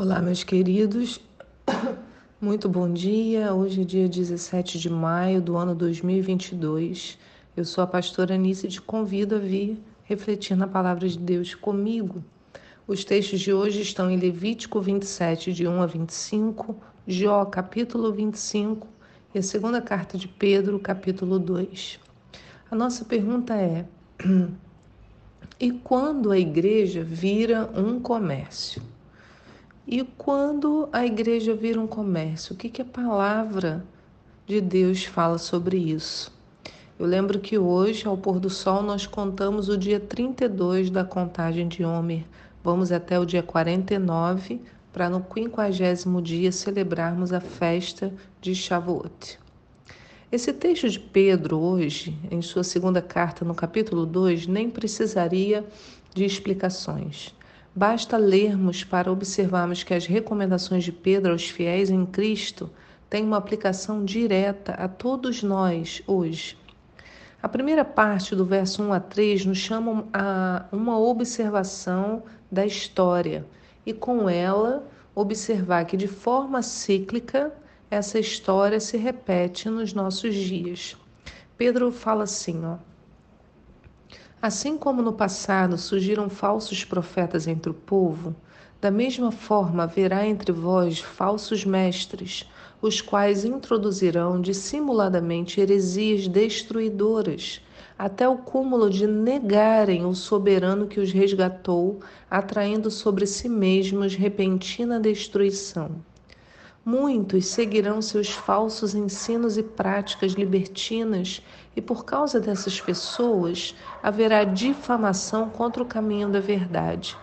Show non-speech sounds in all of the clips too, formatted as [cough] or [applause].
Olá, meus queridos. [coughs] Muito bom dia. Hoje é dia 17 de maio do ano 2022. Eu sou a pastora Anice e te convido a vir refletir na palavra de Deus comigo. Os textos de hoje estão em Levítico 27, de 1 a 25, Jó, capítulo 25 e a segunda carta de Pedro, capítulo 2. A nossa pergunta é: [coughs] e quando a igreja vira um comércio? E quando a igreja vira um comércio, o que, que a palavra de Deus fala sobre isso? Eu lembro que hoje, ao pôr do sol, nós contamos o dia 32 da contagem de Homer. Vamos até o dia 49 para no quinquagésimo dia celebrarmos a festa de Shavuot. Esse texto de Pedro hoje, em sua segunda carta, no capítulo 2, nem precisaria de explicações. Basta lermos para observarmos que as recomendações de Pedro aos fiéis em Cristo têm uma aplicação direta a todos nós hoje. A primeira parte do verso 1 a 3 nos chama a uma observação da história e com ela observar que de forma cíclica essa história se repete nos nossos dias. Pedro fala assim, ó: Assim como no passado surgiram falsos profetas entre o povo, da mesma forma haverá entre vós falsos mestres, os quais introduzirão dissimuladamente heresias destruidoras, até o cúmulo de negarem o soberano que os resgatou, atraindo sobre si mesmos repentina destruição. Muitos seguirão seus falsos ensinos e práticas libertinas, e por causa dessas pessoas haverá difamação contra o caminho da verdade.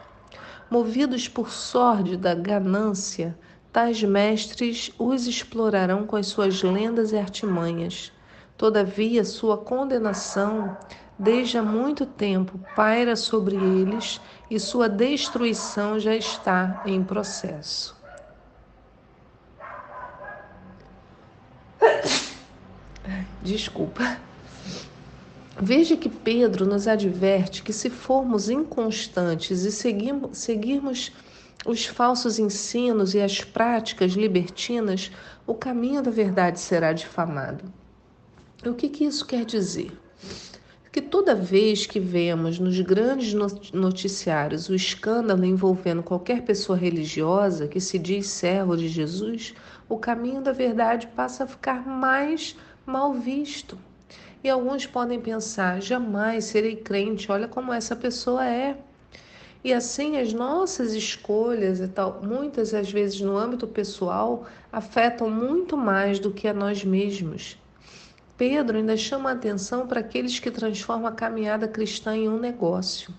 Movidos por sórdida ganância, tais mestres os explorarão com as suas lendas e artimanhas. Todavia, sua condenação, desde há muito tempo, paira sobre eles e sua destruição já está em processo. [coughs] Desculpa. Veja que Pedro nos adverte que se formos inconstantes e seguirmos, seguirmos os falsos ensinos e as práticas libertinas, o caminho da verdade será difamado. O que, que isso quer dizer? Que toda vez que vemos nos grandes noticiários o escândalo envolvendo qualquer pessoa religiosa que se diz servo de Jesus, o caminho da verdade passa a ficar mais mal visto. E alguns podem pensar: jamais serei crente, olha como essa pessoa é. E assim as nossas escolhas e tal, muitas às vezes no âmbito pessoal, afetam muito mais do que a nós mesmos. Pedro ainda chama a atenção para aqueles que transformam a caminhada cristã em um negócio.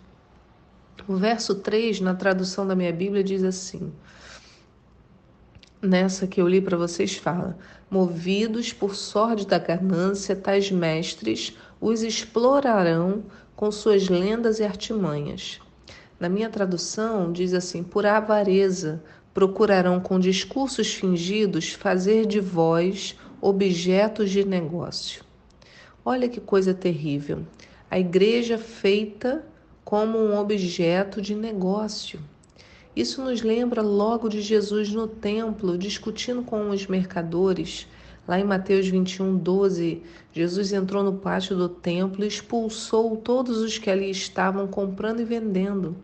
O verso 3, na tradução da minha Bíblia, diz assim: Nessa que eu li para vocês fala: movidos por da ganância, tais mestres os explorarão com suas lendas e artimanhas. Na minha tradução diz assim: por avareza procurarão com discursos fingidos fazer de vós objetos de negócio. Olha que coisa terrível. A igreja feita como um objeto de negócio. Isso nos lembra logo de Jesus no templo, discutindo com os mercadores. Lá em Mateus 21, 12, Jesus entrou no pátio do templo e expulsou todos os que ali estavam comprando e vendendo.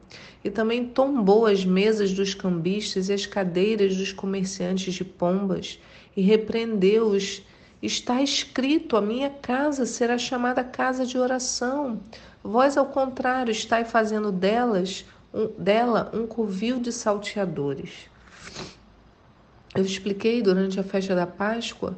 E também tombou as mesas dos cambistas e as cadeiras dos comerciantes de pombas e repreendeu-os. Está escrito: A minha casa será chamada casa de oração. Vós, ao contrário, estáis fazendo delas um, dela um covil de salteadores. Eu expliquei durante a festa da Páscoa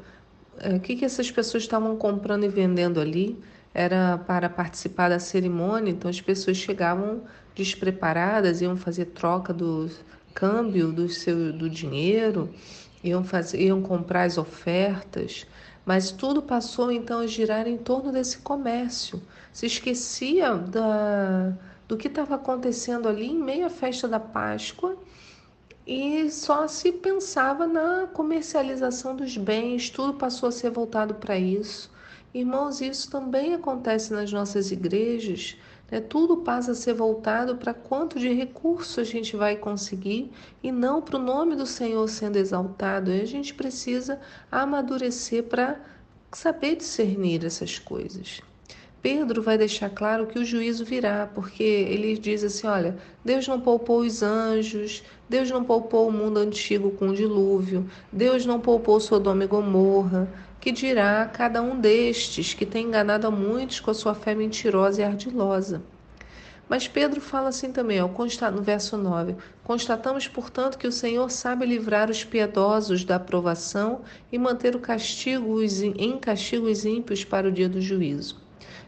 é, o que, que essas pessoas estavam comprando e vendendo ali. Era para participar da cerimônia, então as pessoas chegavam despreparadas, iam fazer troca do câmbio do seu do dinheiro, iam fazer, iam comprar as ofertas, mas tudo passou então a girar em torno desse comércio. Se esquecia da do que estava acontecendo ali em meio à festa da Páscoa e só se pensava na comercialização dos bens, tudo passou a ser voltado para isso. Irmãos, isso também acontece nas nossas igrejas. Né? Tudo passa a ser voltado para quanto de recurso a gente vai conseguir e não para o nome do Senhor sendo exaltado. E a gente precisa amadurecer para saber discernir essas coisas. Pedro vai deixar claro que o juízo virá, porque ele diz assim: olha, Deus não poupou os anjos, Deus não poupou o mundo antigo com o dilúvio, Deus não poupou Sodoma e Gomorra, que dirá cada um destes que tem enganado a muitos com a sua fé mentirosa e ardilosa. Mas Pedro fala assim também, ó, no verso 9: Constatamos, portanto, que o Senhor sabe livrar os piedosos da aprovação e manter o castigo em castigo os ímpios para o dia do juízo.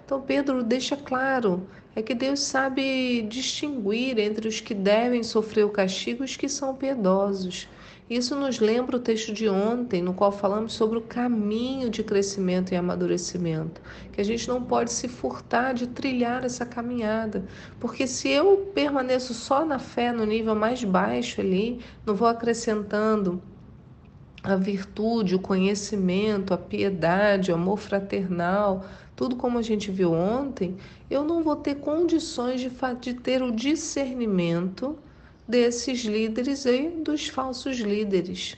Então Pedro deixa claro é que Deus sabe distinguir entre os que devem sofrer o castigo e os que são piedosos. Isso nos lembra o texto de ontem, no qual falamos sobre o caminho de crescimento e amadurecimento, que a gente não pode se furtar de trilhar essa caminhada, porque se eu permaneço só na fé no nível mais baixo ali, não vou acrescentando a virtude, o conhecimento, a piedade, o amor fraternal, tudo como a gente viu ontem, eu não vou ter condições de, de ter o discernimento desses líderes e dos falsos líderes.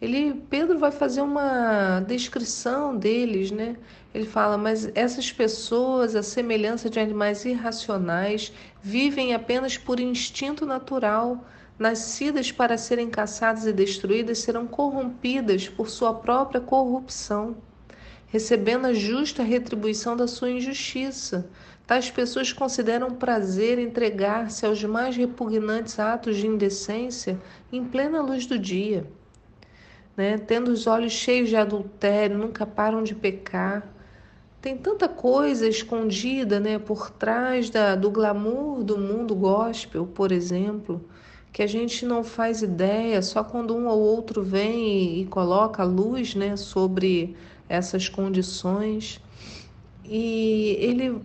Ele, Pedro vai fazer uma descrição deles, né? Ele fala, mas essas pessoas, a semelhança de animais irracionais, vivem apenas por instinto natural, nascidas para serem caçadas e destruídas, serão corrompidas por sua própria corrupção recebendo a justa retribuição da sua injustiça. Tais pessoas consideram prazer entregar-se aos mais repugnantes atos de indecência em plena luz do dia. Né? Tendo os olhos cheios de adultério, nunca param de pecar. Tem tanta coisa escondida né, por trás da, do glamour do mundo gospel, por exemplo, que a gente não faz ideia, só quando um ou outro vem e, e coloca a luz né, sobre essas condições. E ele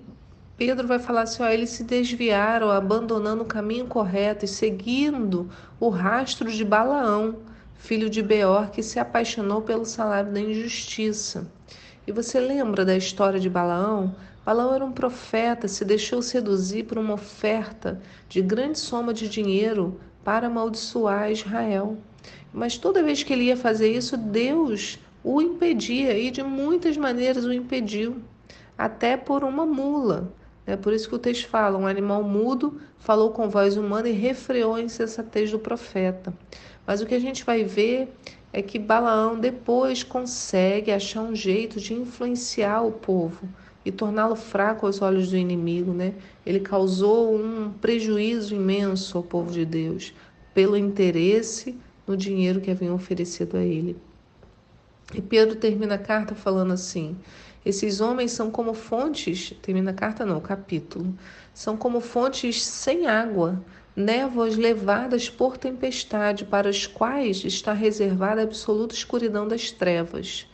Pedro vai falar assim: ó, eles se desviaram, abandonando o caminho correto e seguindo o rastro de Balaão, filho de Beor, que se apaixonou pelo salário da injustiça. E você lembra da história de Balaão? Balaão era um profeta, se deixou seduzir por uma oferta de grande soma de dinheiro para amaldiçoar Israel. Mas toda vez que ele ia fazer isso, Deus o impedia e de muitas maneiras o impediu, até por uma mula. É por isso que o texto fala: um animal mudo falou com voz humana e refreou a insensatez do profeta. Mas o que a gente vai ver é que Balaão depois consegue achar um jeito de influenciar o povo e torná-lo fraco aos olhos do inimigo, né? Ele causou um prejuízo imenso ao povo de Deus pelo interesse no dinheiro que havia oferecido a ele. E Pedro termina a carta falando assim: esses homens são como fontes, termina a carta não, o capítulo, são como fontes sem água, névoas levadas por tempestade, para as quais está reservada a absoluta escuridão das trevas.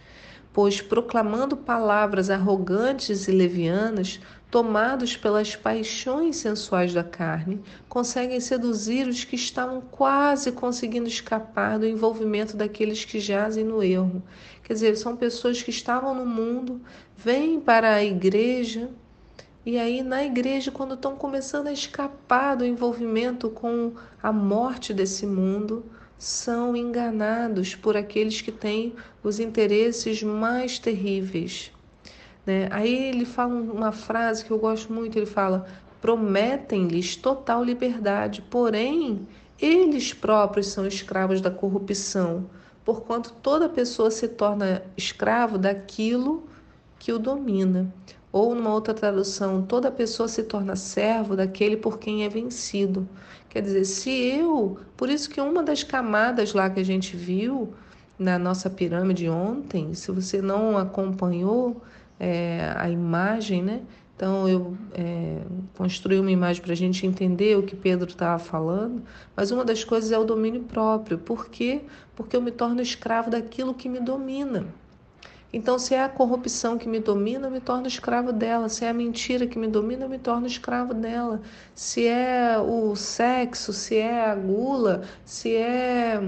Pois proclamando palavras arrogantes e levianas, tomados pelas paixões sensuais da carne, conseguem seduzir os que estavam quase conseguindo escapar do envolvimento daqueles que jazem no erro. Quer dizer, são pessoas que estavam no mundo, vêm para a igreja, e aí na igreja, quando estão começando a escapar do envolvimento com a morte desse mundo, são enganados por aqueles que têm os interesses mais terríveis né? Aí ele fala uma frase que eu gosto muito, ele fala: prometem-lhes total liberdade, porém eles próprios são escravos da corrupção, porquanto toda pessoa se torna escravo daquilo que o domina. Ou numa outra tradução, toda pessoa se torna servo daquele por quem é vencido. Quer dizer, se eu, por isso que uma das camadas lá que a gente viu na nossa pirâmide ontem, se você não acompanhou, é, a imagem, né? Então eu é, construí uma imagem para a gente entender o que Pedro estava falando, mas uma das coisas é o domínio próprio. Por quê? Porque eu me torno escravo daquilo que me domina. Então, se é a corrupção que me domina, eu me torno escravo dela. Se é a mentira que me domina, eu me torno escravo dela. Se é o sexo, se é a gula, se é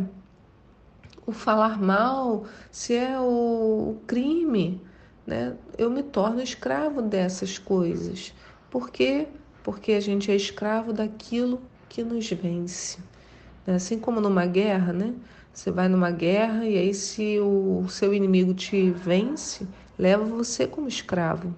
o falar mal, se é o crime, né, eu me torno escravo dessas coisas, porque porque a gente é escravo daquilo que nos vence. Assim como numa guerra, né? Você vai numa guerra e aí se o seu inimigo te vence, leva você como escravo.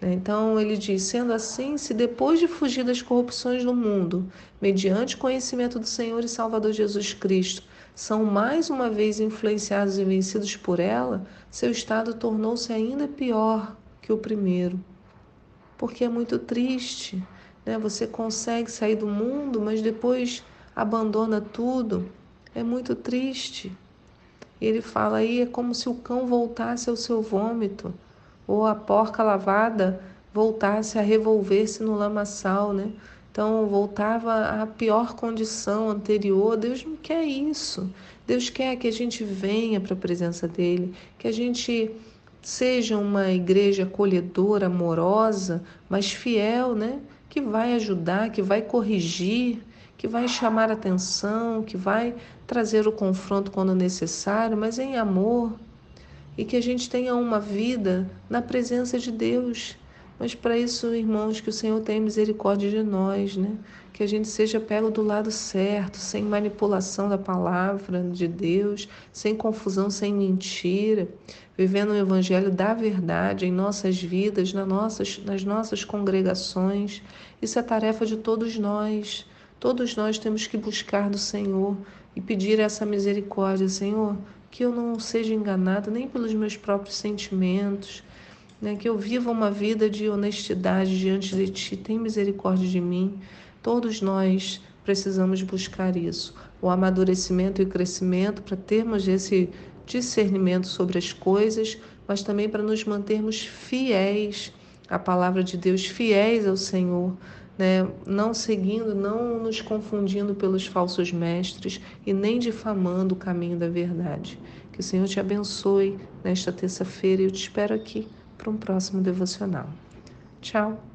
Né? Então ele diz: sendo assim, se depois de fugir das corrupções do mundo, mediante conhecimento do Senhor e Salvador Jesus Cristo, são mais uma vez influenciados e vencidos por ela, seu estado tornou-se ainda pior que o primeiro. Porque é muito triste, né? Você consegue sair do mundo, mas depois abandona tudo. É muito triste. Ele fala aí, é como se o cão voltasse ao seu vômito ou a porca lavada voltasse a revolver-se no lamaçal, né? Então voltava à pior condição anterior. Deus não quer isso. Deus quer que a gente venha para a presença dele, que a gente seja uma igreja acolhedora, amorosa, mas fiel, né? Que vai ajudar, que vai corrigir, que vai chamar atenção, que vai trazer o confronto quando necessário, mas em amor, e que a gente tenha uma vida na presença de Deus. Mas para isso, irmãos, que o Senhor tenha misericórdia de nós, né? Que a gente seja pego do lado certo, sem manipulação da palavra de Deus, sem confusão, sem mentira, vivendo o evangelho da verdade em nossas vidas, nas nossas, nas nossas congregações. Isso é tarefa de todos nós. Todos nós temos que buscar do Senhor e pedir essa misericórdia, Senhor que eu não seja enganada nem pelos meus próprios sentimentos, né? que eu viva uma vida de honestidade diante de Ti. Tem misericórdia de mim. Todos nós precisamos buscar isso, o amadurecimento e o crescimento para termos esse discernimento sobre as coisas, mas também para nos mantermos fiéis à palavra de Deus, fiéis ao Senhor, né? não seguindo, não nos confundindo pelos falsos mestres e nem difamando o caminho da verdade. Que o Senhor te abençoe nesta terça-feira e eu te espero aqui para um próximo devocional. Tchau!